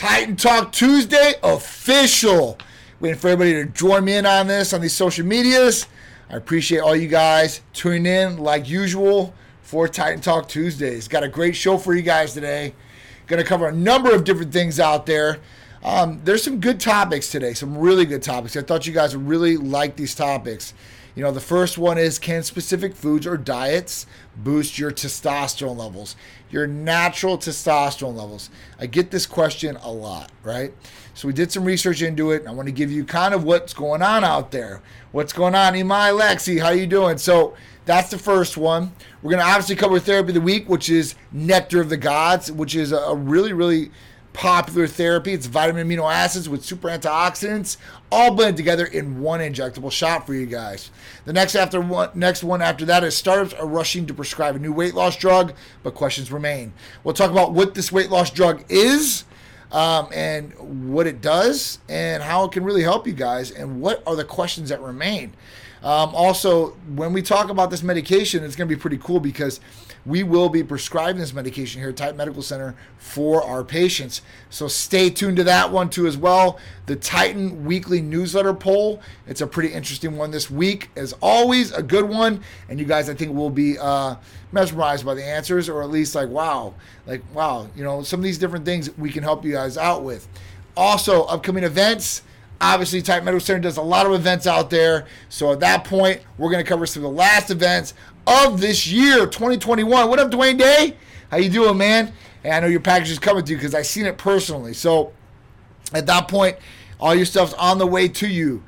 Titan Talk Tuesday official. Waiting for everybody to join me in on this on these social medias. I appreciate all you guys tuning in like usual for Titan Talk Tuesdays. Got a great show for you guys today. Going to cover a number of different things out there. Um, there's some good topics today, some really good topics. I thought you guys would really like these topics. You know, the first one is can specific foods or diets boost your testosterone levels, your natural testosterone levels? I get this question a lot, right? So we did some research into it. I want to give you kind of what's going on out there. What's going on, Imai Lexi? How you doing? So that's the first one. We're going to obviously cover therapy of the week, which is Nectar of the Gods, which is a really, really popular therapy. It's vitamin amino acids with super antioxidants, all blended together in one injectable shot for you guys. The next after one, next one after that is startups are rushing to prescribe a new weight loss drug, but questions remain. We'll talk about what this weight loss drug is. Um, and what it does and how it can really help you guys and what are the questions that remain um, also when we talk about this medication it's going to be pretty cool because we will be prescribing this medication here at Titan Medical Center for our patients. So stay tuned to that one too as well. The Titan weekly newsletter poll. It's a pretty interesting one this week, as always, a good one. And you guys, I think, will be uh, mesmerized by the answers, or at least like, wow, like wow, you know, some of these different things we can help you guys out with. Also, upcoming events. Obviously, Titan Medical Center does a lot of events out there. So at that point, we're going to cover some of the last events of this year, 2021. What up, Dwayne Day? How you doing, man? And I know your package is coming to you because I seen it personally. So at that point, all your stuff's on the way to you.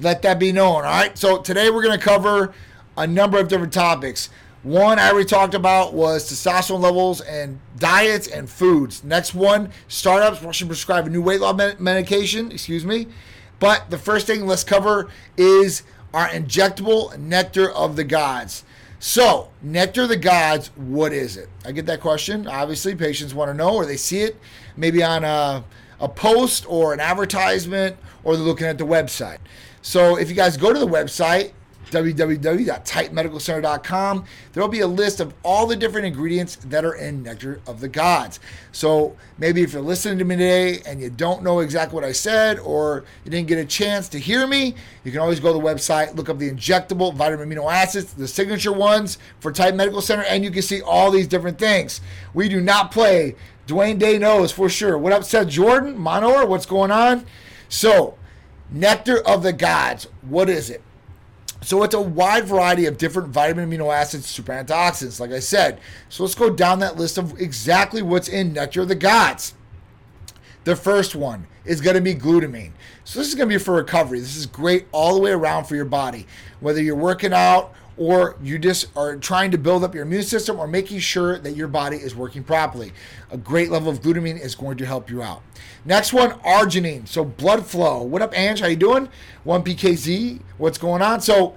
Let that be known. All right. So today we're going to cover a number of different topics. One I already talked about was testosterone levels and diets and foods. Next one, startups to prescribe a new weight loss medication. Excuse me. But the first thing let's cover is our injectable nectar of the gods. So, Nectar of the Gods, what is it? I get that question. Obviously, patients want to know, or they see it maybe on a, a post or an advertisement, or they're looking at the website. So, if you guys go to the website, www.titanmedicalcenter.com. There will be a list of all the different ingredients that are in Nectar of the Gods. So maybe if you're listening to me today and you don't know exactly what I said or you didn't get a chance to hear me, you can always go to the website, look up the injectable vitamin amino acids, the signature ones for Titan Medical Center, and you can see all these different things. We do not play. Dwayne Day knows for sure. What up, Seth Jordan? Monor, what's going on? So, Nectar of the Gods, what is it? So it's a wide variety of different vitamin amino acids, super antioxidants, like I said. So let's go down that list of exactly what's in Nectar of the Gods. The first one is going to be glutamine. So this is going to be for recovery. This is great all the way around for your body. Whether you're working out or you just are trying to build up your immune system or making sure that your body is working properly. A great level of glutamine is going to help you out. Next one, arginine. So blood flow. What up, Ange? How you doing? 1PKZ. What's going on? So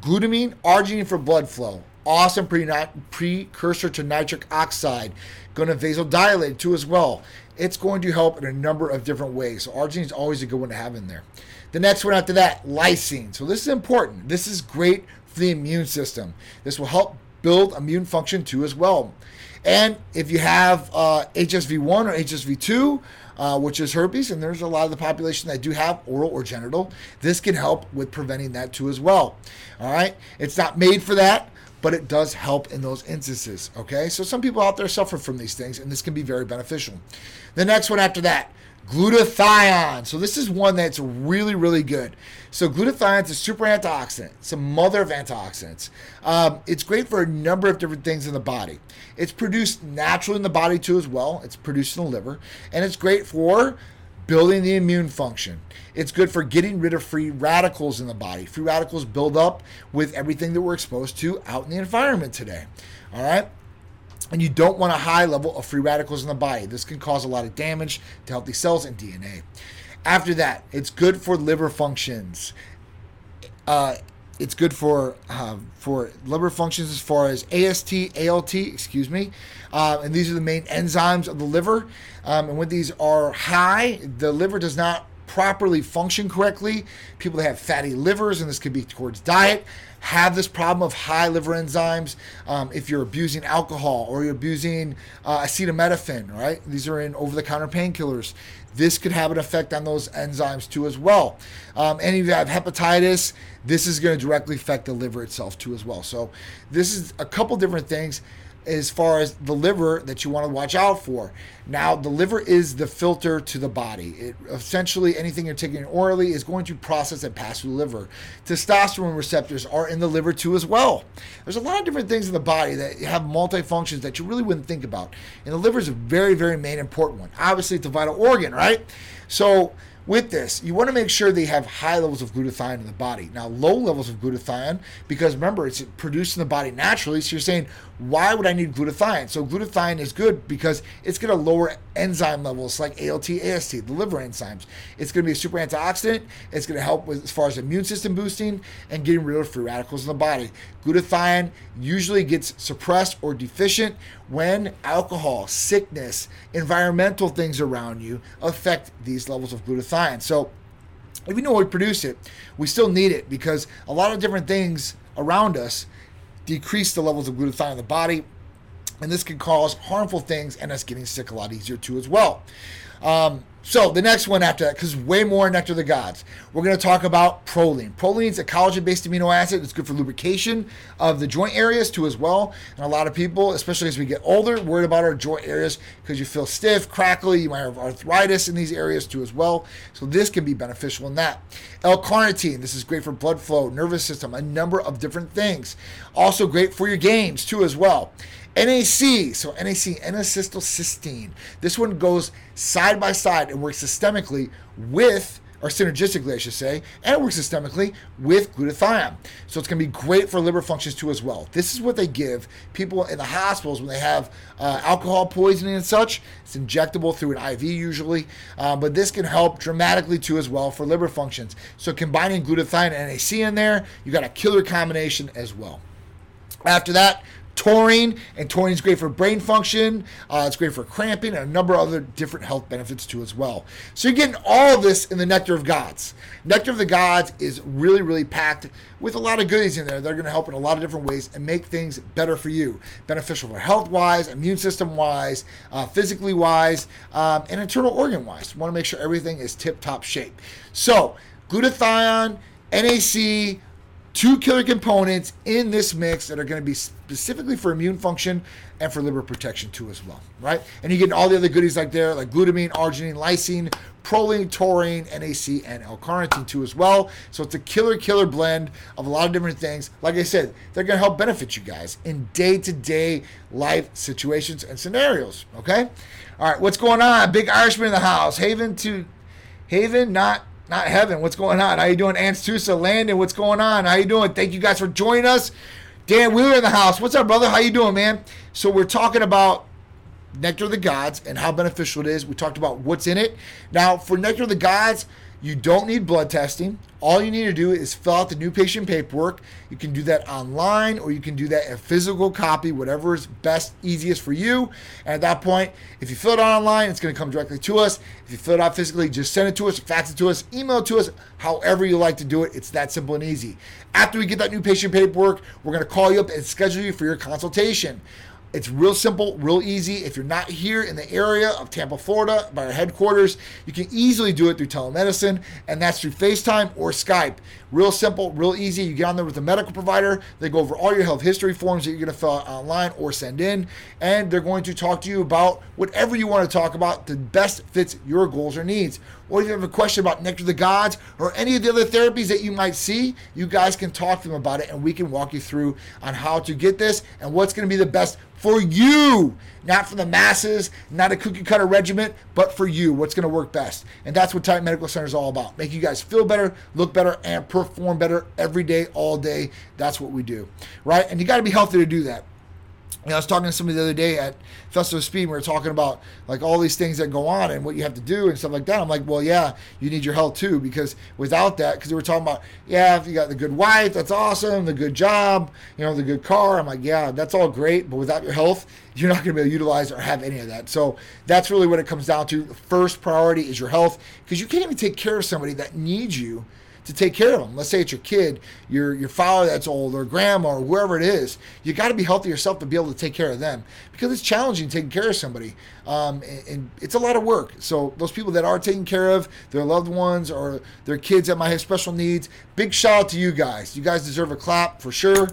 glutamine, arginine for blood flow. Awesome precursor to nitric oxide. Going to vasodilate too as well. It's going to help in a number of different ways. So arginine is always a good one to have in there. The next one after that, lysine. So this is important. This is great the immune system. This will help build immune function too as well. And if you have uh, HSV1 or HSV2, uh, which is herpes, and there's a lot of the population that do have oral or genital, this can help with preventing that too as well. All right, it's not made for that, but it does help in those instances. Okay, so some people out there suffer from these things, and this can be very beneficial. The next one after that, Glutathione. So this is one that's really, really good. So glutathione is a super antioxidant. It's a mother of antioxidants. Um, it's great for a number of different things in the body. It's produced naturally in the body too as well. It's produced in the liver. And it's great for building the immune function. It's good for getting rid of free radicals in the body. Free radicals build up with everything that we're exposed to out in the environment today. All right and you don't want a high level of free radicals in the body. This can cause a lot of damage to healthy cells and DNA. After that, it's good for liver functions. Uh, it's good for uh, for liver functions as far as AST, ALT, excuse me, uh, and these are the main enzymes of the liver. Um, and when these are high, the liver does not properly function correctly, people that have fatty livers, and this could be towards diet, have this problem of high liver enzymes. Um, if you're abusing alcohol or you're abusing uh, acetaminophen, right? These are in over the counter painkillers. This could have an effect on those enzymes too, as well. Um, and if you have hepatitis, this is going to directly affect the liver itself too, as well. So, this is a couple different things as far as the liver that you want to watch out for. Now, the liver is the filter to the body. It essentially anything you're taking orally is going to process and pass through the liver. Testosterone receptors are in the liver too as well. There's a lot of different things in the body that have multifunctions that you really wouldn't think about. And the liver is a very, very main important one. Obviously, it's a vital organ, right? So with this, you want to make sure they have high levels of glutathione in the body. Now, low levels of glutathione, because remember, it's produced in the body naturally. So you're saying, why would I need glutathione? So glutathione is good because it's going to lower enzyme levels like ALT, AST, the liver enzymes. It's going to be a super antioxidant. It's going to help with as far as immune system boosting and getting rid of free radicals in the body. Glutathione usually gets suppressed or deficient when alcohol, sickness, environmental things around you affect these levels of glutathione. So you know we produce it, we still need it because a lot of different things around us decrease the levels of glutathione in the body, and this can cause harmful things and us getting sick a lot easier too as well. Um, so the next one after that, because way more nectar the gods, we're going to talk about proline. Proline is a collagen-based amino acid. It's good for lubrication of the joint areas too as well. And a lot of people, especially as we get older, worried about our joint areas because you feel stiff, crackly. You might have arthritis in these areas too as well. So this can be beneficial in that. L-carnitine. This is great for blood flow, nervous system, a number of different things. Also great for your gains too as well. NAC, so NAC, N-acetylcysteine. This one goes side by side and works systemically with, or synergistically, I should say, and works systemically with glutathione. So it's going to be great for liver functions too as well. This is what they give people in the hospitals when they have uh, alcohol poisoning and such. It's injectable through an IV usually, uh, but this can help dramatically too as well for liver functions. So combining glutathione and NAC in there, you got a killer combination as well. After that, taurine, and taurine is great for brain function. Uh, it's great for cramping and a number of other different health benefits too as well. So you're getting all of this in the Nectar of Gods. Nectar of the Gods is really, really packed with a lot of goodies in there. They're going to help in a lot of different ways and make things better for you, beneficial for health wise, immune system wise, uh, physically wise, um, and internal organ wise. Want to make sure everything is tip top shape. So glutathione, NAC, two killer components in this mix that are going to be specifically for immune function and for liver protection too as well, right? And you get all the other goodies like there, like glutamine, arginine, lysine, proline, taurine, NAC, and L-carnitine too as well. So it's a killer, killer blend of a lot of different things. Like I said, they're going to help benefit you guys in day-to-day life situations and scenarios, okay? All right, what's going on? Big Irishman in the house. Haven to Haven, not not heaven. What's going on? How you doing, Anstusa Landon? What's going on? How you doing? Thank you guys for joining us. Dan Wheeler in the house. What's up, brother? How you doing, man? So we're talking about Nectar of the Gods and how beneficial it is. We talked about what's in it. Now, for Nectar of the Gods, you don't need blood testing. All you need to do is fill out the new patient paperwork. You can do that online or you can do that in physical copy, whatever is best, easiest for you. And at that point, if you fill it out online, it's going to come directly to us. If you fill it out physically, just send it to us, fax it to us, email it to us, however you like to do it. It's that simple and easy. After we get that new patient paperwork, we're going to call you up and schedule you for your consultation. It's real simple, real easy. If you're not here in the area of Tampa, Florida, by our headquarters, you can easily do it through telemedicine, and that's through FaceTime or Skype. Real simple, real easy. You get on there with a medical provider. They go over all your health history forms that you're going to fill out online or send in, and they're going to talk to you about whatever you want to talk about that best fits your goals or needs. Or if you have a question about Nectar of the Gods or any of the other therapies that you might see, you guys can talk to them about it, and we can walk you through on how to get this and what's going to be the best for you, not for the masses, not a cookie cutter regiment, but for you, what's going to work best. And that's what Titan Medical Center is all about. Make you guys feel better, look better, and perform better every day, all day. That's what we do, right? And you got to be healthy to do that. You know, I was talking to somebody the other day at Festival of Speed. We were talking about like all these things that go on and what you have to do and stuff like that. I'm like, well, yeah, you need your health too because without that, because we were talking about, yeah, if you got the good wife, that's awesome, the good job, you know, the good car. I'm like, yeah, that's all great, but without your health, you're not going to be able to utilize or have any of that. So that's really what it comes down to. First priority is your health because you can't even take care of somebody that needs you to take care of them. Let's say it's your kid, your your father that's old, or grandma, or whoever it is. You got to be healthy yourself to be able to take care of them because it's challenging taking care of somebody, um, and, and, it's a lot of work. So those people that are taking care of their loved ones or their kids that might have special needs, big shout out to you guys. You guys deserve a clap for sure,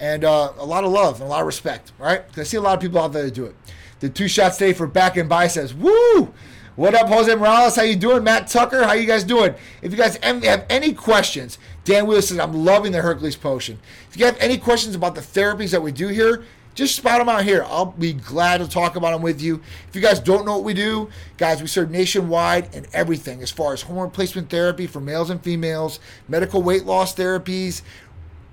and uh, a lot of love and a lot of respect. Right? I see a lot of people out there that do it. The two shots today for back and biceps. Woo! What up, Jose Morales? How you doing? Matt Tucker, how you guys doing? If you guys have any questions, Dan Wheeler says, I'm loving the Hercules potion. If you have any questions about the therapies that we do here, just spout them out here. I'll be glad to talk about them with you. If you guys don't know what we do, guys, we serve nationwide and everything as far as hormone replacement therapy for males and females, medical weight loss therapies,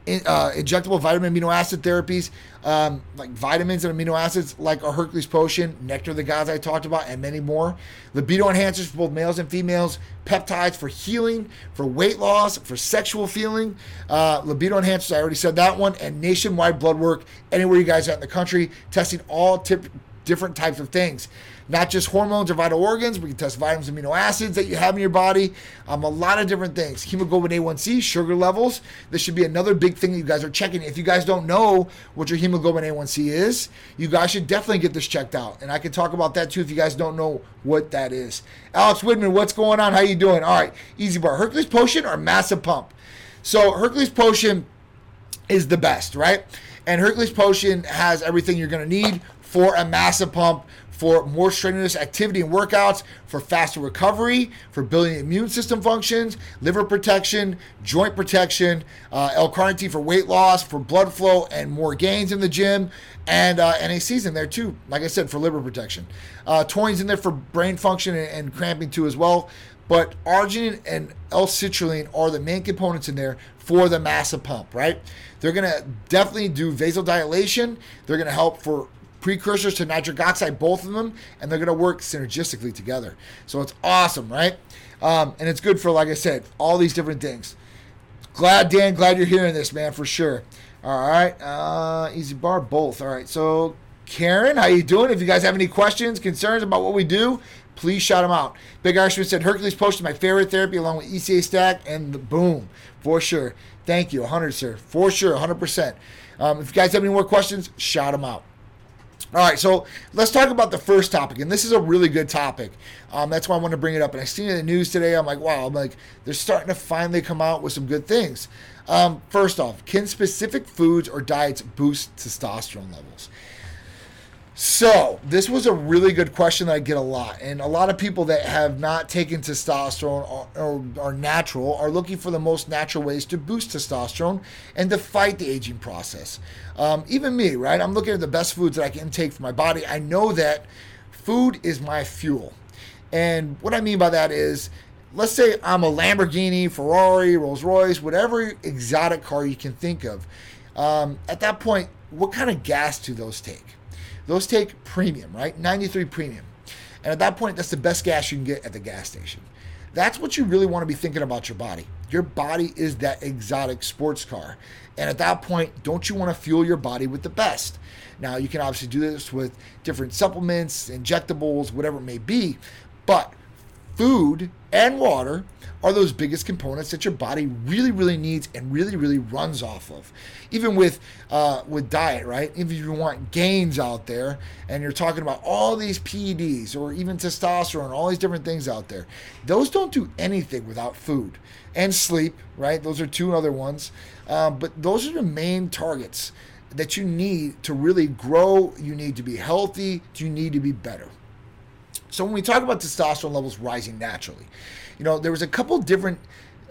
uh, injectable vitamin amino acid therapies, um, like vitamins and amino acids, like a Hercules Potion, Nectar of the Gods I talked about, and many more. Libido enhancers for both males and females, peptides for healing, for weight loss, for sexual feeling, uh, libido enhancers, I already said that one, and nationwide blood work anywhere you guys are in the country, testing all tip, different types of things not just hormones or vital organs. We can test vitamins, amino acids that you have in your body, um, a lot of different things. Hemoglobin A1C, sugar levels. This should be another big thing that you guys are checking. If you guys don't know what your hemoglobin A1C is, you guys should definitely get this checked out. And I can talk about that too if you guys don't know what that is. Alex Whitman, what's going on? How you doing? All right, easy bar. Hercules Potion or Massive Pump? So Hercules Potion is the best, right? And Hercules Potion has everything you're going to need for a massive pump for more strenuous activity and workouts, for faster recovery, for building immune system functions, liver protection, joint protection, uh, L-carnitine for weight loss, for blood flow and more gains in the gym, and uh, NAC's in there too. Like I said, for liver protection. Uh, in there for brain function and, and cramping too as well. But arginine and L-citrulline are the main components in there for the massive pump, right? They're gonna definitely do vasodilation. They're gonna help for precursors to nitric oxide, both of them, and they're going to work synergistically together. So it's awesome, right? Um, and it's good for, like I said, all these different things. Glad, Dan, glad you're hearing this, man, for sure. All right, uh, easy bar, both. All right, so Karen, how you doing? If you guys have any questions, concerns about what we do, please shout them out. Big Irishman said Hercules Potion my favorite therapy along with ECA Stack and the boom, for sure. Thank you, 100, sir, for sure, 100%. Um, if you guys have any more questions, shout them out. All right, so let's talk about the first topic, and this is a really good topic. Um, that's why I want to bring it up. And I seen it in the news today. I'm like, wow, I'm like, they're starting to finally come out with some good things. Um, first off, can specific foods or diets boost testosterone levels? So, this was a really good question that I get a lot. And a lot of people that have not taken testosterone or, are natural are looking for the most natural ways to boost testosterone and to fight the aging process. Um, even me, right? I'm looking at the best foods that I can take for my body. I know that food is my fuel. And what I mean by that is, let's say I'm a Lamborghini, Ferrari, Rolls Royce, whatever exotic car you can think of. Um, at that point, what kind of gas do those take? Those take premium, right? 93 premium. And at that point, that's the best gas you can get at the gas station. That's what you really want to be thinking about your body. Your body is that exotic sports car. And at that point, don't you want to fuel your body with the best? Now, you can obviously do this with different supplements, injectables, whatever it may be, but food and water are those biggest components that your body really, really needs and really, really runs off of. Even with uh, with diet, right? If you want gains out there, and you're talking about all these PEDs or even testosterone, all these different things out there, those don't do anything without food and sleep, right? Those are two other ones, uh, but those are the main targets that you need to really grow. You need to be healthy. You need to be better. So when we talk about testosterone levels rising naturally, you know, there was a couple different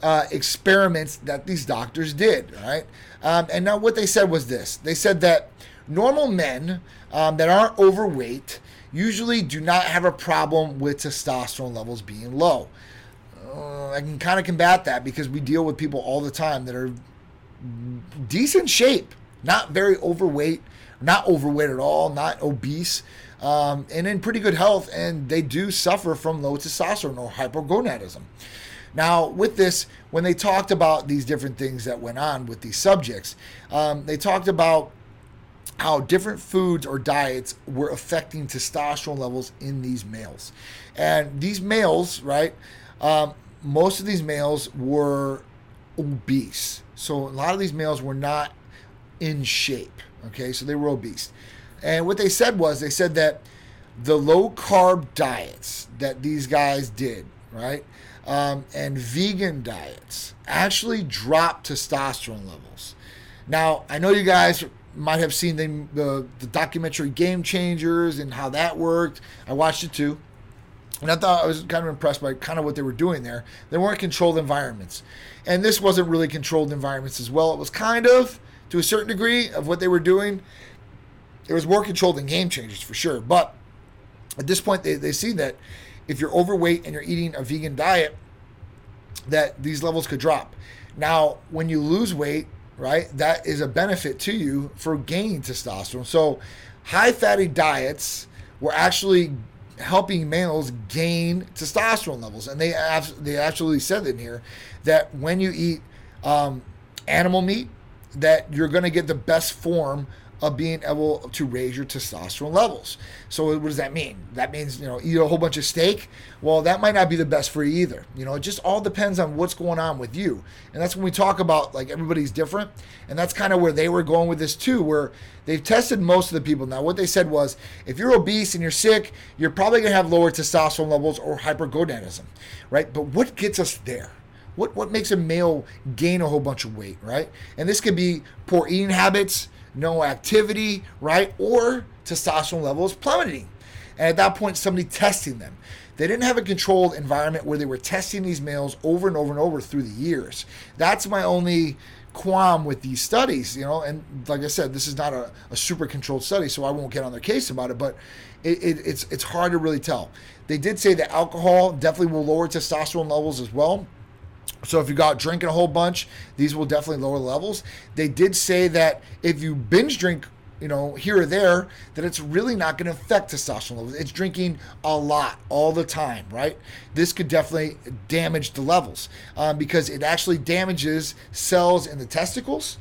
uh, experiments that these doctors did, right? Um, and now what they said was this: they said that normal men um, that aren't overweight usually do not have a problem with testosterone levels being low. Uh, I can kind of combat that because we deal with people all the time that are decent shape, not very overweight not overweight at all, not obese, um, and in pretty good health, and they do suffer from low testosterone or hypogonadism. Now, with this, when they talked about these different things that went on with these subjects, um, they talked about how different foods or diets were affecting testosterone levels in these males. And these males, right, um, most of these males were obese. So a lot of these males were not in shape. Okay, so they were obese. And what they said was they said that the low carb diets that these guys did, right, um, and vegan diets actually dropped testosterone levels. Now, I know you guys might have seen the, the, the documentary Game Changers and how that worked. I watched it too. And I thought I was kind of impressed by kind of what they were doing there. They weren't controlled environments. And this wasn't really controlled environments as well. It was kind of, to a certain degree, of what they were doing. It was more controlled than game changers for sure. But at this point, they, they see that if you're overweight and you're eating a vegan diet, that these levels could drop. Now, when you lose weight, right, that is a benefit to you for gaining testosterone. So, high fatty diets were actually helping males gain testosterone levels. And they they actually said in here that when you eat um, animal meat, that you're going to get the best form of being able to raise your testosterone levels. So what does that mean? That means, you know, eat a whole bunch of steak. Well, that might not be the best for you either. You know, it just all depends on what's going on with you. And that's when we talk about like everybody's different. And that's kind of where they were going with this too, where they've tested most of the people. Now, what they said was if you're obese and you're sick, you're probably going to have lower testosterone levels or hypergonadism, right? But what gets us there? What, what makes a male gain a whole bunch of weight, right? And this could be poor eating habits, no activity, right? Or testosterone levels plummeting. And at that point, somebody testing them. They didn't have a controlled environment where they were testing these males over and over and over through the years. That's my only qualm with these studies, you know. And like I said, this is not a, a super controlled study, so I won't get on their case about it. But it, it, it's it's hard to really tell. They did say that alcohol definitely will lower testosterone levels as well. So if you got drinking a whole bunch, these will definitely lower the levels. They did say that if you binge drink, you know, here or there, that it's really not going to affect testosterone levels. It's drinking a lot all the time, right? This could definitely damage the levels um, because it actually damages cells in the testicles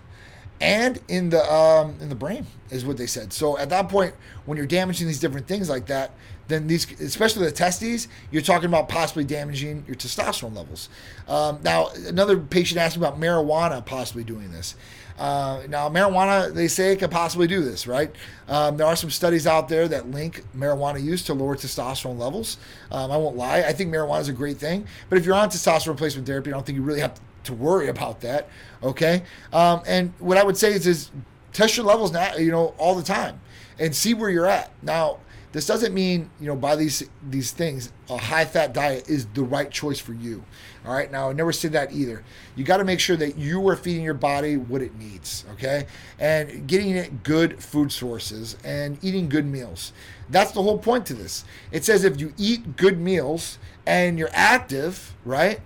and in the um, in the brain is what they said. So at that point, when you're damaging these different things like that, then these, especially the testes, you're talking about possibly damaging your testosterone levels. Um, now, another patient asked me about marijuana possibly doing this. Uh, now, marijuana, they say it could possibly do this, right? Um, there are some studies out there that link marijuana use to lower testosterone levels. Um, I won't lie. I think marijuana is a great thing. But if you're on testosterone replacement therapy, I don't think you really have to worry about that. Okay. Um, and what I would say is, is test your levels now, you know, all the time and see where you're at. Now, this doesn't mean, you know, by these these things, a high fat diet is the right choice for you. All right. Now I never said that either. You got to make sure that you are feeding your body what it needs. Okay. And getting it good food sources and eating good meals. That's the whole point to this. It says if you eat good meals and you're active, right?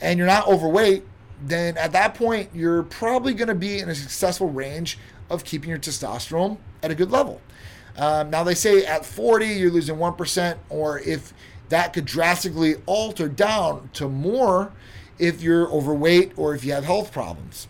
And you're not overweight, then at that point you're probably going to be in a successful range of keeping your testosterone at a good level. Um, now they say at 40 you're losing 1%, or if that could drastically alter down to more if you're overweight or if you have health problems.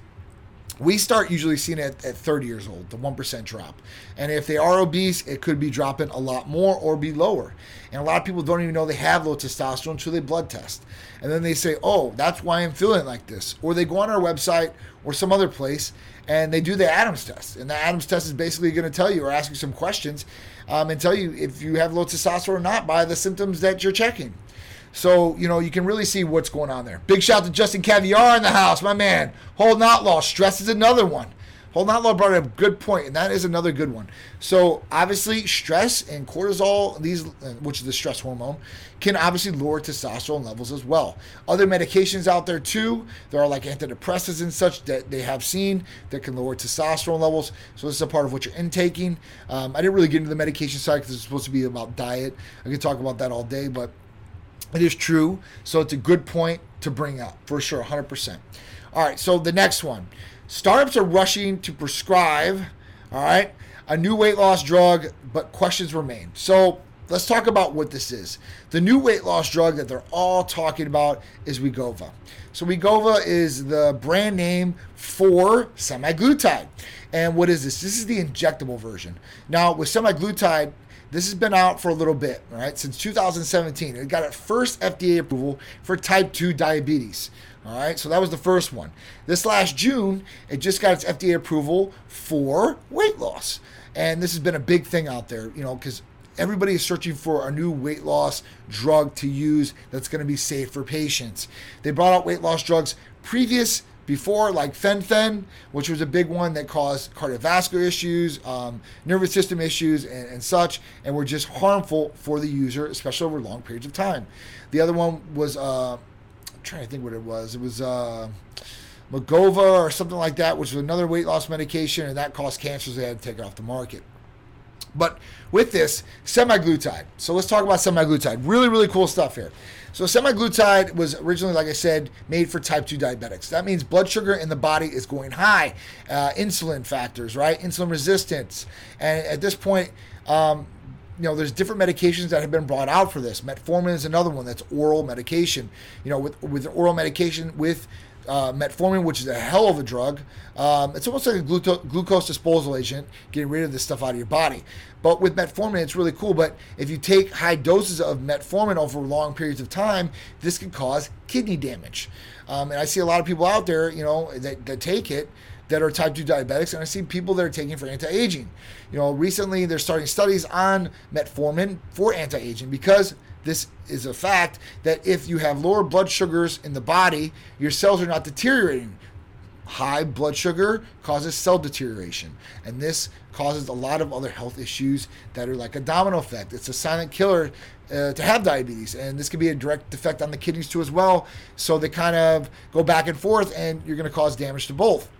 We start usually seeing it at 30 years old, the 1% drop. And if they are obese, it could be dropping a lot more or be lower. And a lot of people don't even know they have low testosterone until they blood test. And then they say, oh, that's why I'm feeling like this. Or they go on our website or some other place and they do the Adams test. And the Adams test is basically going to tell you or ask you some questions um, and tell you if you have low testosterone or not by the symptoms that you're checking. So, you know, you can really see what's going on there. Big shout to Justin Caviar in the house, my man. Holden law. Stress is another one. Holden Outlaw brought up a good point, and that is another good one. So, obviously, stress and cortisol, these, which is the stress hormone, can obviously lower testosterone levels as well. Other medications out there too. There are like antidepressants and such that they have seen that can lower testosterone levels. So this is a part of what you're intaking. Um, I didn't really get into the medication side because it's supposed to be about diet. I could talk about that all day, but it is true. So it's a good point to bring up for sure, 100%. All right, so the next one startups are rushing to prescribe, all right, a new weight loss drug, but questions remain. So let's talk about what this is. The new weight loss drug that they're all talking about is Wegovy. So Wegovy is the brand name for semaglutide. And what is this? This is the injectable version. Now with semaglutide, this has been out for a little bit, right? Since 2017. It got its first FDA approval for type 2 diabetes. All right, so that was the first one. This last June, it just got its FDA approval for weight loss. And this has been a big thing out there, you know, because everybody is searching for a new weight loss drug to use that's going to be safe for patients. They brought out weight loss drugs previous before, like fen-phen, which was a big one that caused cardiovascular issues, um, nervous system issues, and, and, such, and were just harmful for the user, especially over long periods of time. The other one was, uh, I'm trying to think what it was. It was uh, Magova or something like that, which was another weight loss medication, and that caused cancers. They had to take it off the market. But with this, semaglutide. So let's talk about semaglutide. Really, really cool stuff here. So semaglutide was originally, like I said, made for type 2 diabetics. That means blood sugar in the body is going high, uh, insulin factors, right? Insulin resistance. And at this point, um, you know, there's different medications that have been brought out for this. Metformin is another one that's oral medication. You know, with with oral medication with uh, metformin, which is a hell of a drug. Um, it's almost like a glucose disposal agent, getting rid of this stuff out of your body. But with metformin, it's really cool. But if you take high doses of metformin over long periods of time, this can cause kidney damage. Um, and I see a lot of people out there, you know, that, that take it that are type 2 diabetics, and I see people that are taking for anti aging. You know, recently they're starting studies on metformin for anti aging because this is a fact that if you have lower blood sugars in the body, your cells are not deteriorating. High blood sugar causes cell deterioration, and this causes a lot of other health issues that are like a domino effect. It's a silent killer uh, to have diabetes, and this could be a direct effect on the kidneys too as well. So they kind of go back and forth, and you're going to cause damage to both,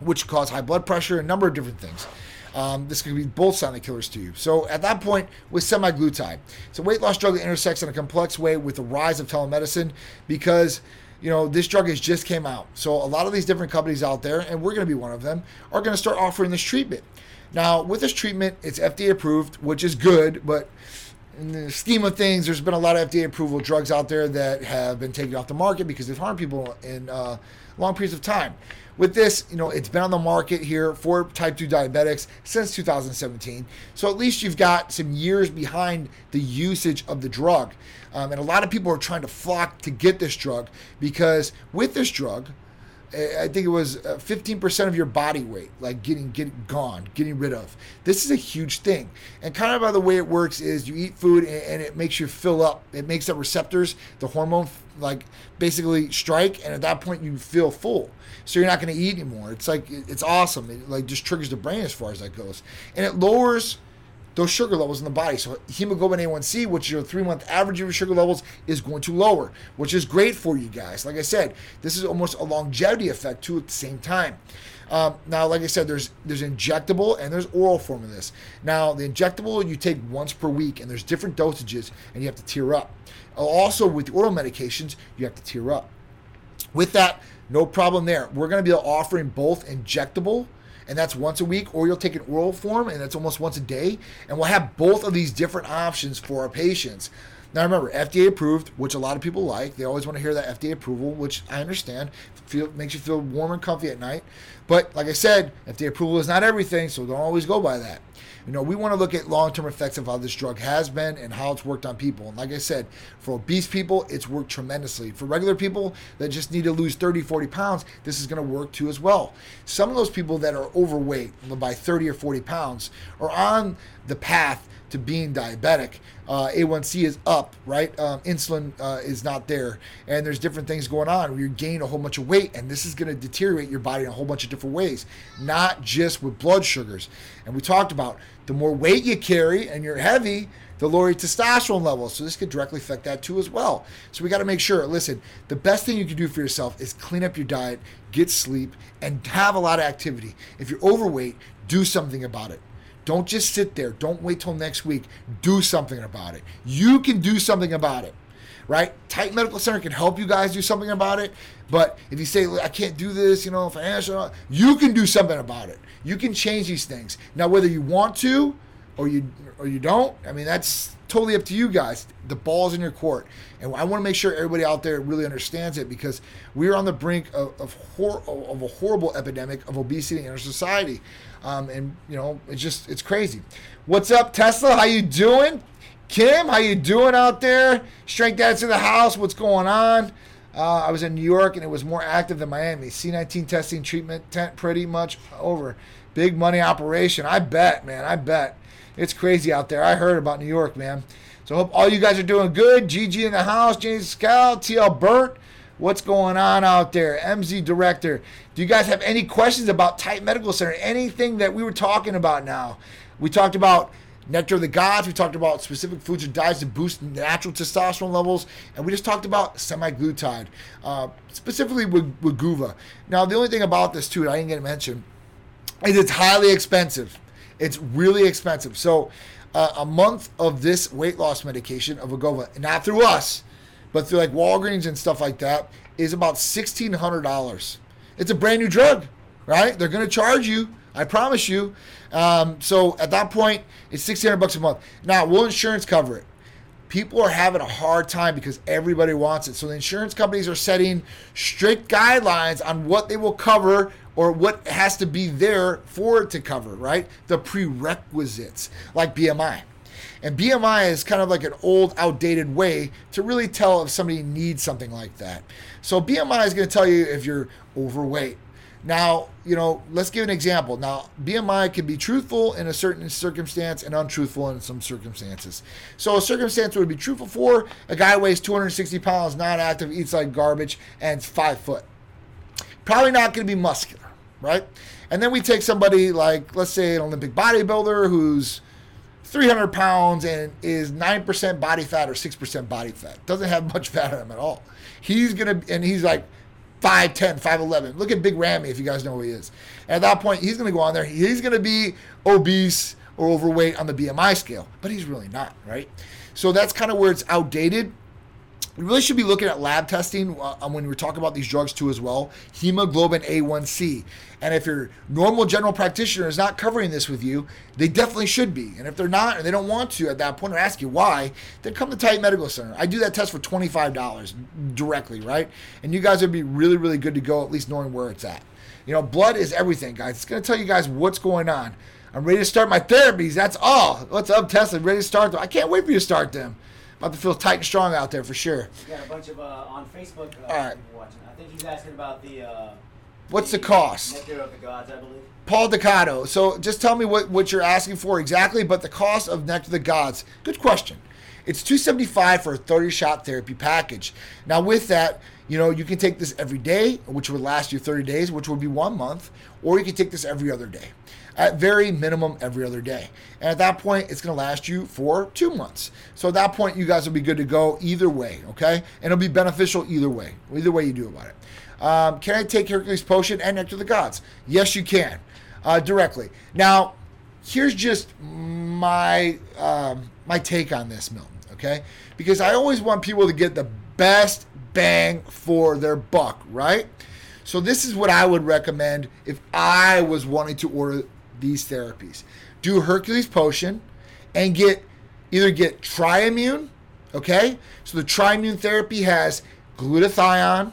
which cause high blood pressure, and a number of different things. Um, this could be both silent killers to you. So at that point, with semaglutide, a weight loss drug that intersects in a complex way with the rise of telemedicine because you know this drug has just came out. So a lot of these different companies out there, and we're going to be one of them, are going to start offering this treatment. Now with this treatment, it's FDA approved, which is good, but in the scheme of things, there's been a lot of FDA approval drugs out there that have been taken off the market because they've harmed people in uh, long periods of time. With this, you know, it's been on the market here for type 2 diabetics since 2017. So at least you've got some years behind the usage of the drug. Um, and a lot of people are trying to flock to get this drug because with this drug, I think it was 15% uh, of your body weight, like getting getting gone, getting rid of. This is a huge thing. And kind of by the way it works is you eat food and, it makes you fill up. It makes the receptors, the hormone, like basically strike, and at that point you feel full. So you're not going to eat anymore. It's like it's awesome. It like just triggers the brain as far as that goes, and it lowers those sugar levels in the body. So hemoglobin A1C, which is your three month average of your sugar levels, is going to lower, which is great for you guys. Like I said, this is almost a longevity effect too at the same time. Um, now, like I said, there's there's injectable and there's oral form of this. Now, the injectable you take once per week, and there's different dosages, and you have to tear up. Also, with the oral medications, you have to tear up. With that, no problem there. We're going to be offering both injectable and that's once a week, or you'll take an oral form, and that's almost once a day. And we'll have both of these different options for our patients. Now remember, FDA approved, which a lot of people like. They always want to hear that FDA approval, which I understand. Feel makes you feel warm and comfy at night. But like I said, FDA approval is not everything, so don't always go by that. You know, we want to look at long term effects of how this drug has been and how it's worked on people. And like I said, for obese people, it's worked tremendously. For regular people that just need to lose 30, 40 pounds, this is going to work too as well. Some of those people that are overweight by 30 or 40 pounds are on the path to being diabetic. Uh, A1C is up, right? Um, insulin uh, is not there, and there's different things going on. You gain a whole bunch of weight, and this is going to deteriorate your body in a whole bunch of different ways, not just with blood sugars. And we talked about the more weight you carry and you're heavy, the lower your testosterone levels. So this could directly affect that too as well. So we got to make sure. Listen, the best thing you can do for yourself is clean up your diet, get sleep, and have a lot of activity. If you're overweight, do something about it. Don't just sit there. Don't wait till next week. Do something about it. You can do something about it. right? Titan Medical Center can help you guys do something about it. But if you say I can't do this, you know, financial, you can do something about it. You can change these things. Now, whether you want to or you or you don't, I mean, that's totally up to you guys. The ball's in your court, and I want to make sure everybody out there really understands it because we're on the brink of of, hor- of a horrible epidemic of obesity in our society, um, and you know, it's just it's crazy. What's up, Tesla? How you doing? Kim, how you doing out there? Strength Dad's in the house. What's going on? Uh, I was in New York and it was more active than Miami. C19 testing treatment tent pretty much over. Big money operation. I bet, man. I bet. It's crazy out there. I heard about New York, man. So hope all you guys are doing good. GG in the house, James Scout, TL Burt. What's going on out there? MZ Director. Do you guys have any questions about Titan Medical Center? Anything that we were talking about now? We talked about Nectar of the Gods. We talked about specific foods or diets to boost natural testosterone levels, and we just talked about semaglutide, uh, specifically with, with Guva. Now, the only thing about this too, that I didn't get to mention, is it's highly expensive. It's really expensive. So, uh, a month of this weight loss medication of Wegovy, not through us, but through like Walgreens and stuff like that, is about sixteen hundred dollars. It's a brand new drug, right? They're going to charge you. I promise you. Um, so at that point, it's sixteen hundred bucks a month. Now, will insurance cover it? People are having a hard time because everybody wants it. So the insurance companies are setting strict guidelines on what they will cover or what has to be there for it to cover, right? The prerequisites, like BMI. And BMI is kind of like an old, outdated way to really tell if somebody needs something like that. So BMI is going to tell you if you're overweight. Now, you know, let's give an example. Now, BMI can be truthful in a certain circumstance and untruthful in some circumstances. So, a circumstance would be truthful for a guy weighs 260 pounds, not active, eats like garbage, and five foot. Probably not going to be muscular, right? And then we take somebody like, let's say, an Olympic bodybuilder who's 300 pounds and is 9% body fat or 6% body fat. Doesn't have much fat on him at all. He's going to, and he's like 5'10, 5'11. Look at Big Ramy if you guys know who he is. At that point, he's going to go on there. He's going to be obese or overweight on the BMI scale, but he's really not, right? So that's kind of where it's outdated. We really should be looking at lab testing uh, when we're talking about these drugs too, as well. Hemoglobin A1C. And if your normal general practitioner is not covering this with you, they definitely should be. And if they're not, and they don't want to at that point, or ask you why, then come to Titan Medical Center. I do that test for $25 directly, right? And you guys would be really, really good to go, at least knowing where it's at. You know, blood is everything, guys. It's going to tell you guys what's going on. I'm ready to start my therapies. That's all. What's up, Tesla? ready to start them. I can't wait for you to start them about to feel tight and strong out there for sure. We got a bunch of uh, on Facebook uh, All right. people watching. I think he's asking about the. Uh, What's the cost? Nectar of the Gods, I believe. Paul Ducato. So just tell me what, what you're asking for exactly, but the cost of Nectar of the Gods. Good question. It's 275 for a 30 shot therapy package. Now with that, you know, you can take this every day, which would last you 30 days, which would be one month, or you can take this every other day. At very minimum, every other day. And at that point, it's going to last you for two months. So at that point, you guys will be good to go either way, okay? And it'll be beneficial either way, either way you do about it. Um, can I take Hercules Potion and Nectar of the Gods? Yes, you can, uh, directly. Now, here's just my um, my take on this, Milton. Okay, because I always want people to get the best bang for their buck, right? So this is what I would recommend if I was wanting to order these therapies. Do Hercules Potion and get either get Triimmune, okay? So the Triimmune therapy has glutathione,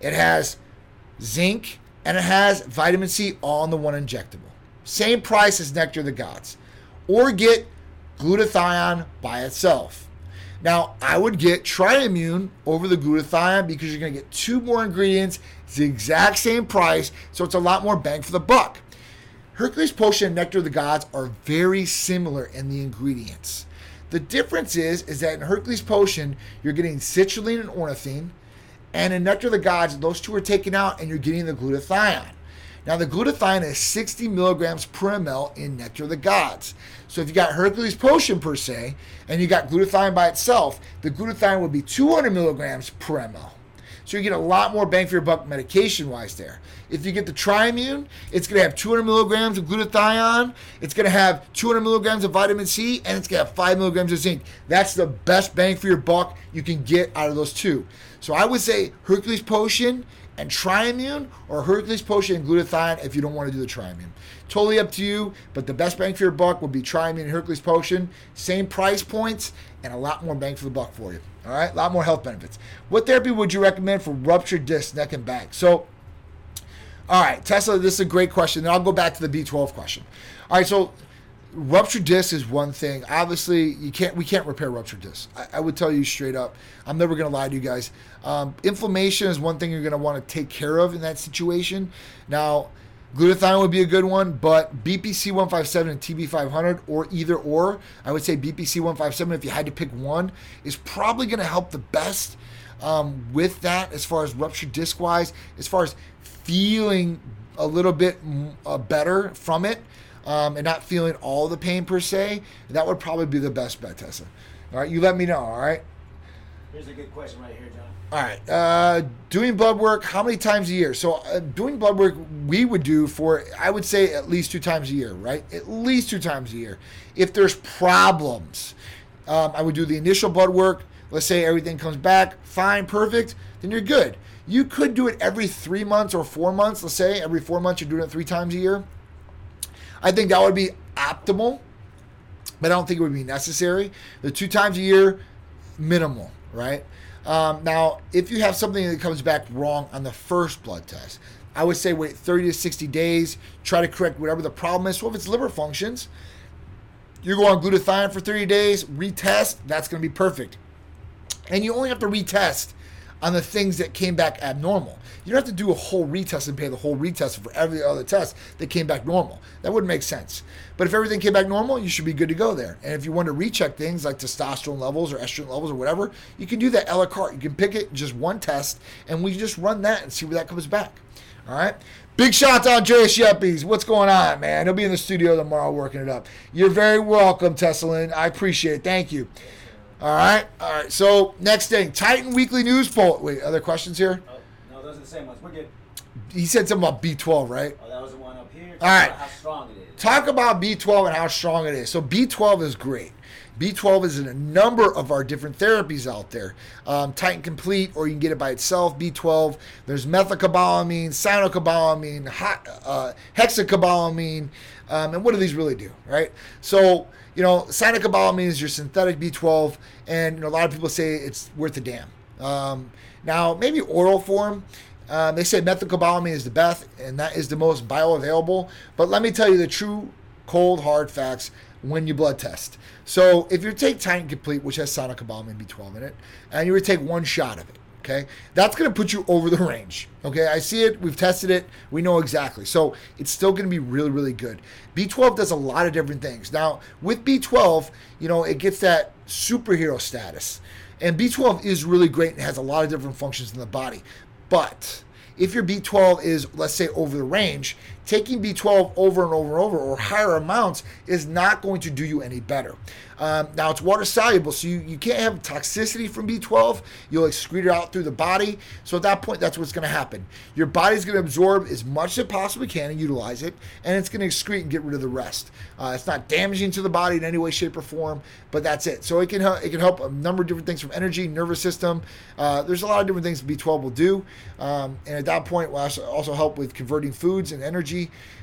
it has zinc, and it has vitamin C all in the one injectable. Same price as Nectar of the Gods. Or get glutathione by itself. Now, I would get Triimmune over the glutathione because you're going to get two more ingredients. It's the exact same price, so it's a lot more bang for the buck. Hercules Potion and Nectar of the Gods are very similar in the ingredients. The difference is, is that in Hercules Potion, you're getting citrulline and ornithine, and in Nectar of the Gods, those two are taken out and you're getting the glutathione. Now, the glutathione is 60 milligrams per ml in Nectar of the Gods. So, if you got Hercules Potion per se, and you got glutathione by itself, the glutathione would be 200 milligrams per ml. So you get a lot more bang for your buck medication wise there. If you get the Triimmune, it's going to have 200 milligrams of glutathione, it's going to have 200 milligrams of vitamin C, and it's going to have 5 milligrams of zinc. That's the best bang for your buck you can get out of those two. So I would say Hercules Potion and Triimmune or Hercules Potion and glutathione if you don't want to do the Triimmune. Totally up to you, but the best bang for your buck would be Triimmune and Hercules Potion. Same price points and a lot more bang for the buck for you. All right, a lot more health benefits. What therapy would you recommend for ruptured disc, neck, and back? So, all right, Tesla, this is a great question. Then I'll go back to the B12 question. All right, so ruptured disc is one thing. Obviously, you can't we can't repair ruptured disc. I, I would tell you straight up. I'm never going to lie to you guys. Um, inflammation is one thing you're going to want to take care of in that situation. Now, glutathione would be a good one, but BPC 157 and TB 500 or either or, I would say BPC 157 if you had to pick one is probably going to help the best. Um, with that, as far as ruptured disc wise, as far as feeling a little bit uh, better from it, um, and not feeling all the pain per se, that would probably be the best bet, Tessa. All right, you let me know. All right. Here's a good question right here, John. All right. Uh, doing blood work, how many times a year? So, uh, doing blood work, we would do for, I would say, at least two times a year, right? At least two times a year. If there's problems, um, I would do the initial blood work. Let's say everything comes back fine, perfect, then you're good. You could do it every three months or four months. Let's say every four months you're doing it three times a year. I think that would be optimal, but I don't think it would be necessary. The two times a year, minimal, right? Um, now, if you have something that comes back wrong on the first blood test, I would say wait 30 to 60 days, try to correct whatever the problem is. So if it's liver functions, you go on glutathione for 30 days, retest, that's going to be perfect. And you only have to retest on the things that came back abnormal. You don't have to do a whole retest and pay the whole retest for every other test that came back normal. That wouldn't make sense. But if everything came back normal, you should be good to go there. And if you want to recheck things like testosterone levels or estrogen levels or whatever, you can do that a la carte. You can pick it just one test, and we just run that and see where that comes back. All right. Big shout out to Andreas Yuppies. What's going on, man? He'll be in the studio tomorrow working it up. You're very welcome, Tessalin. I appreciate it. Thank you. All right. All right. So next thing, Titan Weekly News poll. Wait, other questions here? Oh, no, those are the same ones. We're good. He said something about B12, right? Oh, that was the one up here. All right. How strong it is. Talk about B12 and how strong it is. So B12 is great. B12 is in a number of our different therapies out there. Um, Titan Complete, or you can get it by itself. B12. There's methylcobalamin, cyanocobalamin, hot, uh, hexacobalamin, um, and what do these really do, right? So you know, cyanocobalamin is your synthetic B12, and you know, a lot of people say it's worth a damn. Um, now, maybe oral form. Um, they say methylcobalamin is the best, and that is the most bioavailable. But let me tell you the true, cold, hard facts when you blood test. So if you take Titan Complete, which has cyanocobalamin B12 in it, and you to take one shot of it, okay, that's going to put you over the range. Okay, I see it. We've tested it. We know exactly. So it's still going to be really, really good. B12 does a lot of different things. Now with B12, you know, it gets that superhero status. And B12 is really great and has a lot of different functions in the body. But if your B12 is, let's say, over the range, taking B12 over and over and over or higher amounts is not going to do you any better. Um, now, it's water soluble, so you, you can't have toxicity from B12. You'll excrete it out through the body. So at that point, that's what's going to happen. Your body's going to absorb as much as it possibly can and utilize it, and it's going to excrete and get rid of the rest. Uh, it's not damaging to the body in any way, shape, or form, but that's it. So it can help, it can help a number of different things from energy, nervous system. Uh, there's a lot of different things B12 will do, um, and at that point, it will also help with converting foods and energy.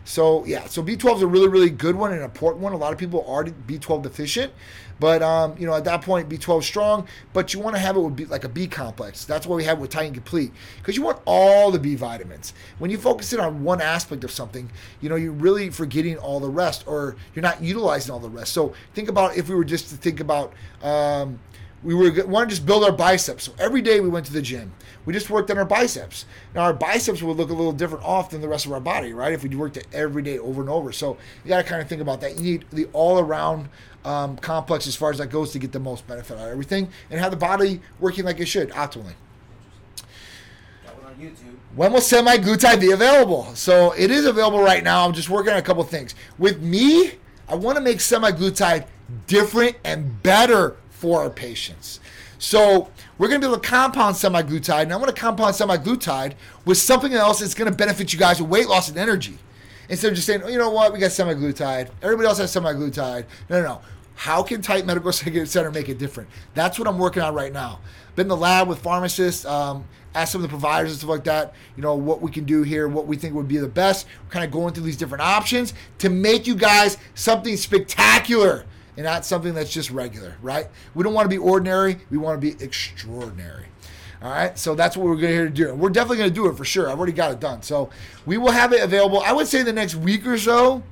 So yeah, so B12 is a really, really good one and an important one. A lot of people are B12 deficient. But um, you know, at that point, B12 strong, but you want to have it with B, like a B complex. That's what we have with Titan Complete because you want all the B vitamins. When you focus in on one aspect of something, you know, you're really forgetting all the rest, or you're not utilizing all the rest. So think about if we were just to think about. Um, we were want to just build our biceps. So every day we went to the gym. We just worked on our biceps. Now our biceps would look a little different off than the rest of our body, right? If we worked it every day over and over. So you got to kind of think about that. You need the all around um, complex as far as that goes to get the most benefit out of everything and have the body working like it should optimally. Got one on YouTube. When will semaglutide be available? So it is available right now. I'm just working on a couple things. With me, I want to make semaglutide different and better for our patients. So we're going to be able to compound semaglutide, and I'm going to compound semaglutide with something else that's going to benefit you guys with weight loss and energy. Instead of just saying, oh, you know what, we got semaglutide. Everybody else has semaglutide. No, no, no. How can Titan Medical Center make it different? That's what I'm working on right now. Been in the lab with pharmacists, um, asked some of the providers and stuff like that, you know, what we can do here, what we think would be the best. We're kind of going through these different options to make you guys something spectacular and not something that's just regular, right? We don't want to be ordinary, we want to be extraordinary. All right, so that's what we're going to here to do. We're definitely going to do it for sure. I've already got it done. So we will have it available. I would say the next week or so,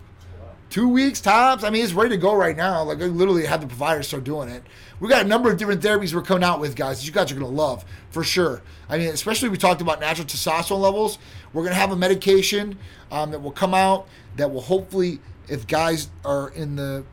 two weeks tops. I mean, it's ready to go right now. Like I literally have the providers start doing it. We got a number of different therapies we're coming out with, guys. You guys are going to love for sure. I mean, especially we talked about natural testosterone levels. We're going to have a medication um, that will come out that will hopefully, if guys are in the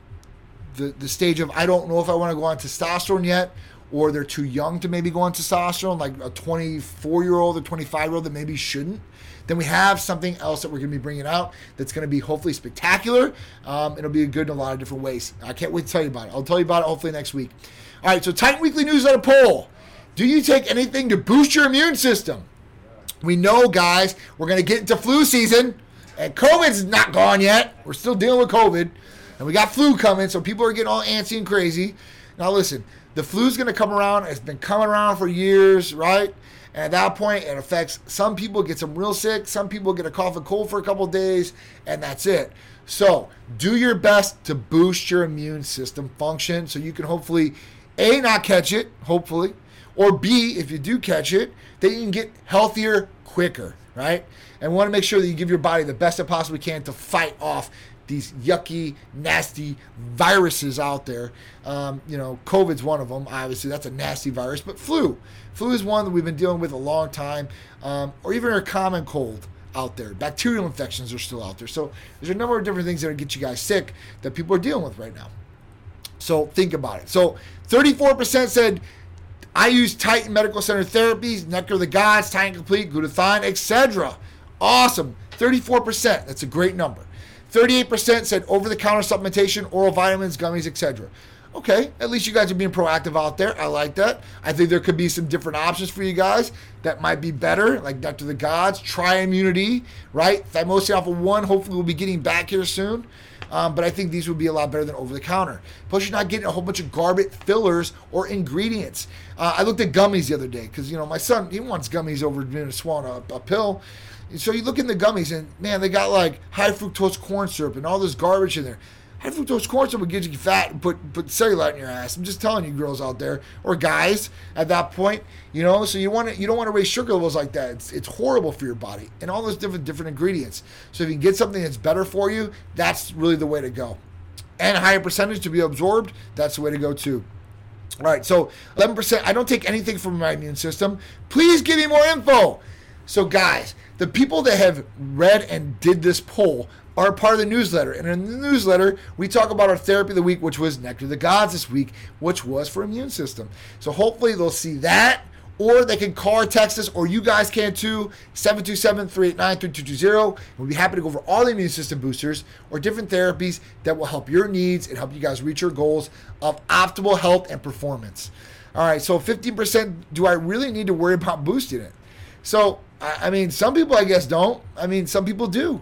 the, the stage of I don't know if I want to go on testosterone yet, or they're too young to maybe go on testosterone, like a 24 year old or 25 year old that maybe shouldn't. Then we have something else that we're going to be bringing out that's going to be hopefully spectacular. Um, it'll be good in a lot of different ways. I can't wait to tell you about it. I'll tell you about it hopefully next week. All right, so Titan Weekly Newsletter poll. Do you take anything to boost your immune system? We know, guys, we're going to get into flu season, and COVID's not gone yet. We're still dealing with COVID, and we got flu coming, so people are getting all antsy and crazy. Now, listen, the flu's going to come around. It's been coming around for years, right? And at that point, it affects some people get some real sick, some people get a cough and cold for a couple days, and that's it. So do your best to boost your immune system function so you can hopefully A, not catch it, hopefully, or B, if you do catch it, that you can get healthier quicker, right? And we want to make sure that you give your body the best it possibly can to fight off these yucky, nasty viruses out there. Um, you know, COVID's one of them. Obviously, that's a nasty virus. But flu, flu is one that we've been dealing with a long time, um, or even a common cold out there. Bacterial infections are still out there. So there's a number of different things that get you guys sick that people are dealing with right now. So think about it. So 34% said I use Titan Medical Center therapies, Nectar of the Gods, Titan Complete, Glutathione, etc. Awesome. 34%. That's a great number. 38% said over the counter supplementation, oral vitamins, gummies, etc. Okay, at least you guys are being proactive out there. I like that. I think there could be some different options for you guys that might be better, like Nectar the Gods, Tri Immunity, right? Thymosin Alpha 1, hopefully we'll be getting back here soon. Um, but I think these would be a lot better than over the counter. Plus, you're not getting a whole bunch of garbage fillers or ingredients. Uh, I looked at gummies the other day because, you know, my son, he wants gummies over being swallowing a, a pill. So you look in the gummies and man, they got like high fructose corn syrup and all this garbage in there. High fructose corn syrup will get you fat and put put cellulite in your ass. I'm just telling you, girls out there or guys at that point, you know. So you want to you don't want to raise sugar levels like that. It's it's horrible for your body and all those different different ingredients. So if you get something that's better for you, that's really the way to go. And higher percentage to be absorbed, that's the way to go too. All right, so 11%. I don't take anything from my immune system. Please give me more info. So, guys, the people that have read and did this poll are part of the newsletter. And in the newsletter, we talk about our therapy of the week, which was Nectar of the Gods this week, which was for immune system. So hopefully they'll see that, or they can call or text us, or you guys can too, 727-389-3220. We'll be happy to go over all the immune system boosters or different therapies that will help your needs and help you guys reach your goals of optimal health and performance. All right, so 15%, do I really need to worry about boosting it? So I, I mean, some people I guess don't. I mean, some people do.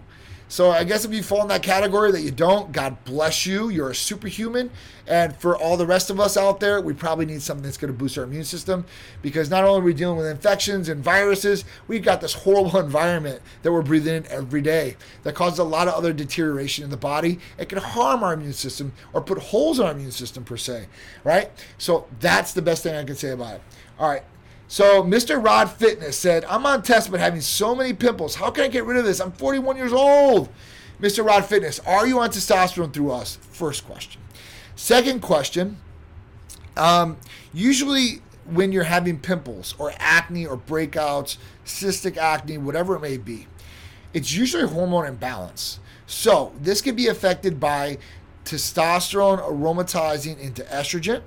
So I guess if you fall in that category that you don't, God bless you. You're a superhuman. And for all the rest of us out there, we probably need something that's going to boost our immune system because not only are we dealing with infections and viruses, we've got this horrible environment that we're breathing in every day that causes a lot of other deterioration in the body. It can harm our immune system or put holes in our immune system per se, right? So that's the best thing I can say about it. All right, so Mr. Rod Fitness said, I'm on test but having so many pimples. How can I get rid of this? I'm 41 years old. Mr. Rod Fitness, are you on testosterone through us? First question. Second question, um, usually when you're having pimples or acne or breakouts, cystic acne, whatever it may be, it's usually hormone imbalance. So this can be affected by testosterone aromatizing into estrogen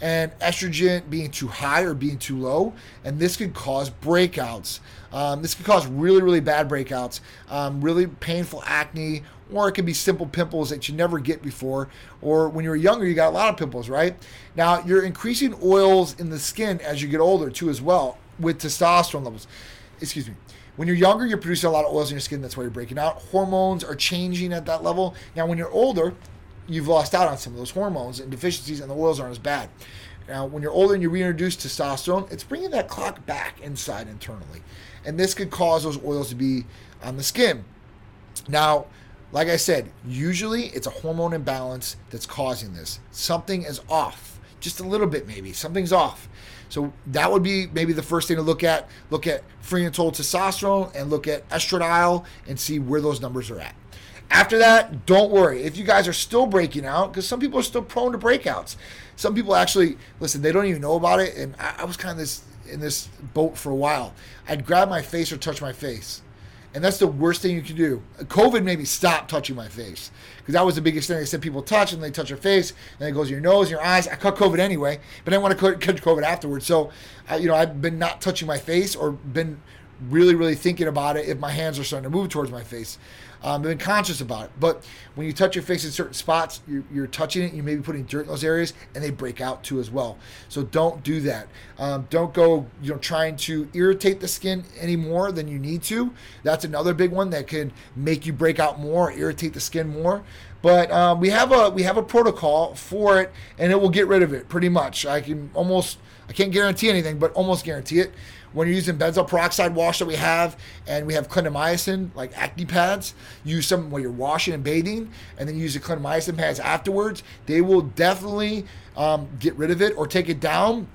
and estrogen being too high or being too low, and this could cause breakouts. Um, this could cause really, really bad breakouts, um, really painful acne, or it could be simple pimples that you never get before. Or when you were younger, you got a lot of pimples, right? Now, you're increasing oils in the skin as you get older, too, as well, with testosterone levels. Excuse me. When you're younger, you're producing a lot of oils in your skin. That's why you're breaking out. Hormones are changing at that level. Now, when you're older, you've lost out on some of those hormones and deficiencies, and the oils aren't as bad. Now, when you're older and you reintroduce testosterone, it's bringing that clock back inside internally. And this could cause those oils to be on the skin. Now, like I said, usually it's a hormone imbalance that's causing this. Something is off, just a little bit maybe. Something's off. So that would be maybe the first thing to look at. Look at free and total testosterone and look at estradiol and see where those numbers are at. After that, don't worry. If you guys are still breaking out, because some people are still prone to breakouts. Some people actually listen. They don't even know about it, and I, I was kind of this in this boat for a while. I'd grab my face or touch my face and that's the worst thing you can do. COVID made me stop touching my face because that was the biggest thing. They said people touch and they touch your face and it goes your nose, your eyes. I caught COVID anyway, but I didn't want to catch COVID afterwards. So, I, you know, I've been not touching my face or been really, really thinking about it if my hands are starting to move towards my face. Um, been conscious about it. But when you touch your face in certain spots, you're, you're, touching it. You may be putting dirt in those areas, and they break out too as well. So don't do that. Um, don't go, you know, trying to irritate the skin any more than you need to. That's another big one that can make you break out more, irritate the skin more. But um, we have a we have a protocol for it, and it will get rid of it pretty much. I can almost I can't guarantee anything, but almost guarantee it when you're using benzoyl peroxide wash that we have, and we have clindamycin, like acne pads, use some while you're washing and bathing, and then use the clindamycin pads afterwards. They will definitely um, get rid of it or take it down.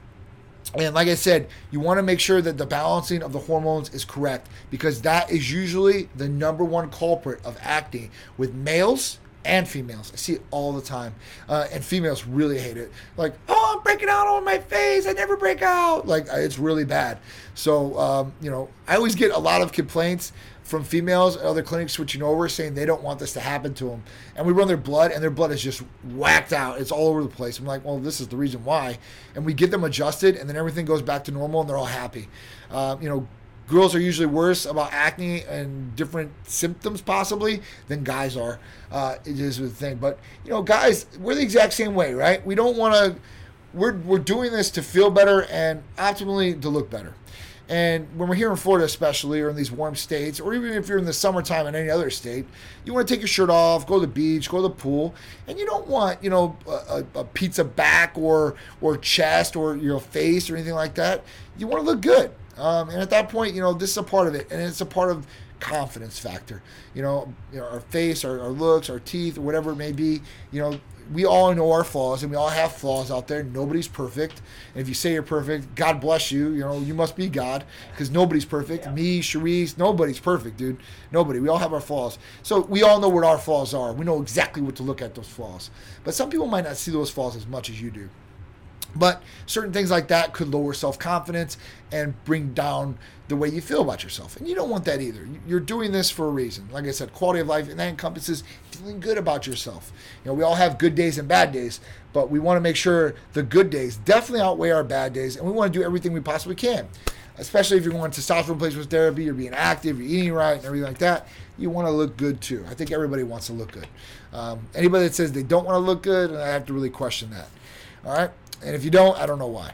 And like I said, you want to make sure that the balancing of the hormones is correct because that is usually the number one culprit of acne with males and females. I see it all the time. Uh, and females really hate it. Like, oh, I'm breaking out on my face. I never break out. Like, it's really bad. So, um, you know, I always get a lot of complaints from females at other clinics switching over saying they don't want this to happen to them. And we run their blood, and their blood is just whacked out. It's all over the place. I'm like, well, this is the reason why. And we get them adjusted, and then everything goes back to normal, and they're all happy. Uh, you know, girls are usually worse about acne and different symptoms possibly than guys are. Uh, it is the thing, but you know, guys, we're the exact same way, right? We don't want to. We're we're doing this to feel better and optimally to look better. And when we're here in Florida, especially, or in these warm states, or even if you're in the summertime in any other state, you want to take your shirt off, go to the beach, go to the pool, and you don't want, you know, a, a pizza back or or chest or your face or anything like that. You want to look good. Um, and at that point, you know, this is a part of it, and it's a part of confidence factor. You know, you know our face, our, our looks, our teeth, whatever it may be. You know, we all know our flaws, and we all have flaws out there. Nobody's perfect. And if you say you're perfect, God bless you. You know, you must be God, because nobody's perfect. Yeah. Me, Cherise, nobody's perfect, dude. Nobody. We all have our flaws. So we all know what our flaws are. We know exactly what to look at those flaws. But some people might not see those flaws as much as you do. But certain things like that could lower self confidence and bring down the way you feel about yourself. And you don't want that either. You're doing this for a reason. Like I said, quality of life, and that encompasses feeling good about yourself. You know, we all have good days and bad days, but we want to make sure the good days definitely outweigh our bad days, and we want to do everything we possibly can. Especially if you're going to testosterone replacement therapy, you're being active, you're eating right, and everything like that. You want to look good too. I think everybody wants to look good. Um, anybody that says they don't want to look good, I have to really question that. All right. And if you don't, I don't know why.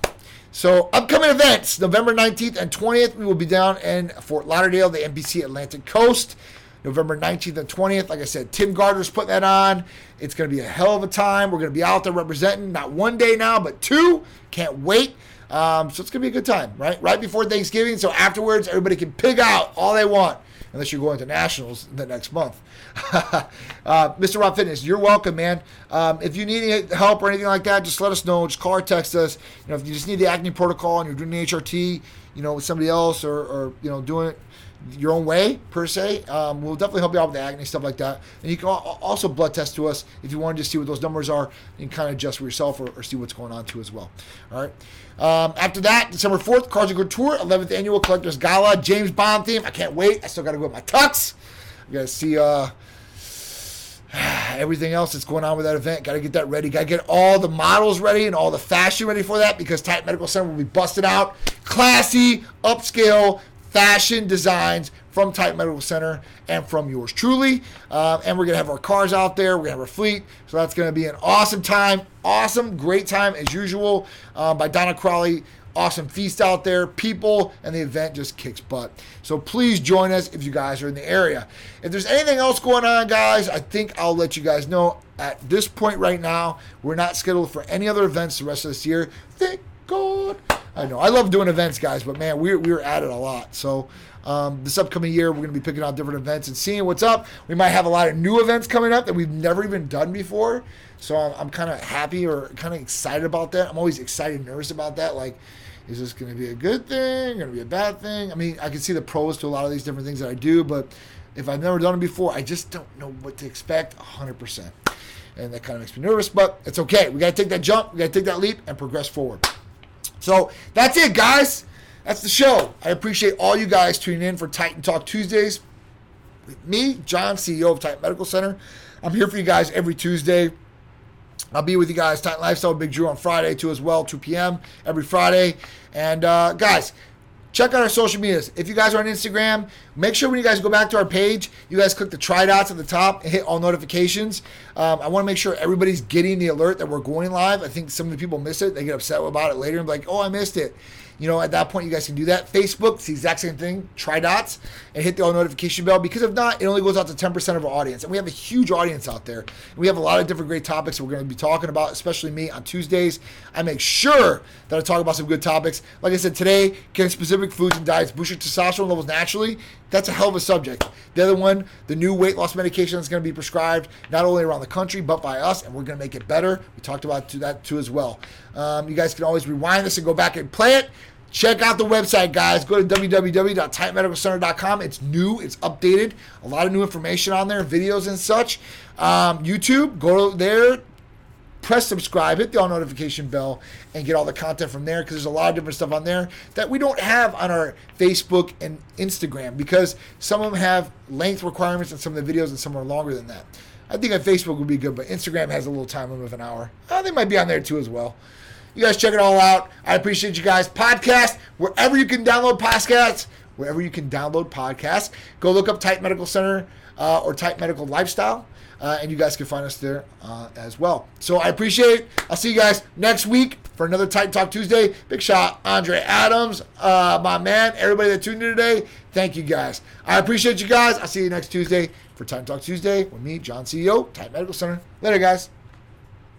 So, upcoming events November 19th and 20th, we will be down in Fort Lauderdale, the NPC Atlantic Coast. November 19th and 20th, like I said, Tim Gardner's putting that on. It's going to be a hell of a time. We're going to be out there representing not one day now, but two. Can't wait. Um, so, it's going to be a good time, right? Right before Thanksgiving. So, afterwards, everybody can pig out all they want unless you're going to nationals the next month. uh, Mr. Rob Fitness, you're welcome, man. Um, if you need any help or anything like that, just let us know. Just call or text us. You know, if you just need the acne protocol and you're doing the HRT, you know, with somebody else or, or you know, doing it your own way per se. Um, we'll definitely help you out with the acne stuff like that. And you can also blood test to us if you want to see what those numbers are and kind of adjust for yourself or, or see what's going on too as well. All right. Um, after that, December 4th, Cards and Tour, 11th Annual Collectors Gala, James Bond theme. I can't wait. I still got to go with my tux. I got to see uh, everything else that's going on with that event. Got to get that ready. Got to get all the models ready and all the fashion ready for that because Titan Medical Center will be busted out. Classy, upscale fashion designs from Titan Medical Center and from yours truly. Uh, and we're going to have our cars out there. We're going to have our fleet. So that's going to be an awesome time. Awesome, great time as usual um, by Donna Crowley awesome feast out there, people, and the event just kicks butt. So please join us if you guys are in the area. If there's anything else going on, guys, I think I'll let you guys know. At this point right now, we're not scheduled for any other events the rest of this year. Thank God. I know. I love doing events, guys, but man, we're, we're at it a lot. So um, this upcoming year, we're going to be picking out different events and seeing what's up. We might have a lot of new events coming up that we've never even done before. So I'm, I'm kind of happy or kind of excited about that. I'm always excited and nervous about that. Like, is this going to be a good thing? Going to be a bad thing? I mean, I can see the pros to a lot of these different things that I do, but if I've never done it before, I just don't know what to expect 100%. And that kind of makes me nervous, but it's okay. We got to take that jump, we got to take that leap and progress forward. So that's it, guys. That's the show. I appreciate all you guys tuning in for Titan Talk Tuesdays. With me, John, CEO of Titan Medical Center. I'm here for you guys every Tuesday. I'll be with you guys, Titan Lifestyle, Big Drew on Friday too as well, 2 p.m. every Friday. And uh, guys, check out our social medias. If you guys are on Instagram, make sure when you guys go back to our page, you guys click the try dots at the top and hit all notifications. Um, I want to make sure everybody's getting the alert that we're going live. I think some of the people miss it. They get upset about it later and be like, oh, I missed it. You know, at that point, you guys can do that. Facebook, it's the exact same thing. Try dots and hit the all notification bell because if not, it only goes out to 10% of our audience. And we have a huge audience out there. And we have a lot of different great topics we're going to be talking about, especially me on Tuesdays. I make sure that I talk about some good topics. Like I said, today, can specific foods and diets boost your testosterone levels naturally? That's a hell of a subject. The other one, the new weight loss medication that's going to be prescribed not only around the country but by us, and we're going to make it better. We talked about that too as well. Um, you guys can always rewind this and go back and play it. Check out the website, guys. Go to www.titanmedicalcenter.com. It's new, it's updated. A lot of new information on there, videos and such. Um, YouTube, go there, press subscribe, hit the all notification bell, and get all the content from there because there's a lot of different stuff on there that we don't have on our Facebook and Instagram because some of them have length requirements and some of the videos and some are longer than that. I think on Facebook would be good, but Instagram has a little time limit of an hour. Uh, they might be on there too as well. You guys check it all out. I appreciate you guys. Podcast, wherever you can download podcasts, wherever you can download podcasts, go look up Titan Medical Center uh, or Titan Medical Lifestyle. Uh, and you guys can find us there uh, as well. So I appreciate it. I'll see you guys next week for another Titan Talk Tuesday. Big shot, Andre Adams, uh, my man, everybody that tuned in today. Thank you guys. I appreciate you guys. I'll see you next Tuesday for Titan Talk Tuesday with me, John CEO, Titan Medical Center. Later, guys.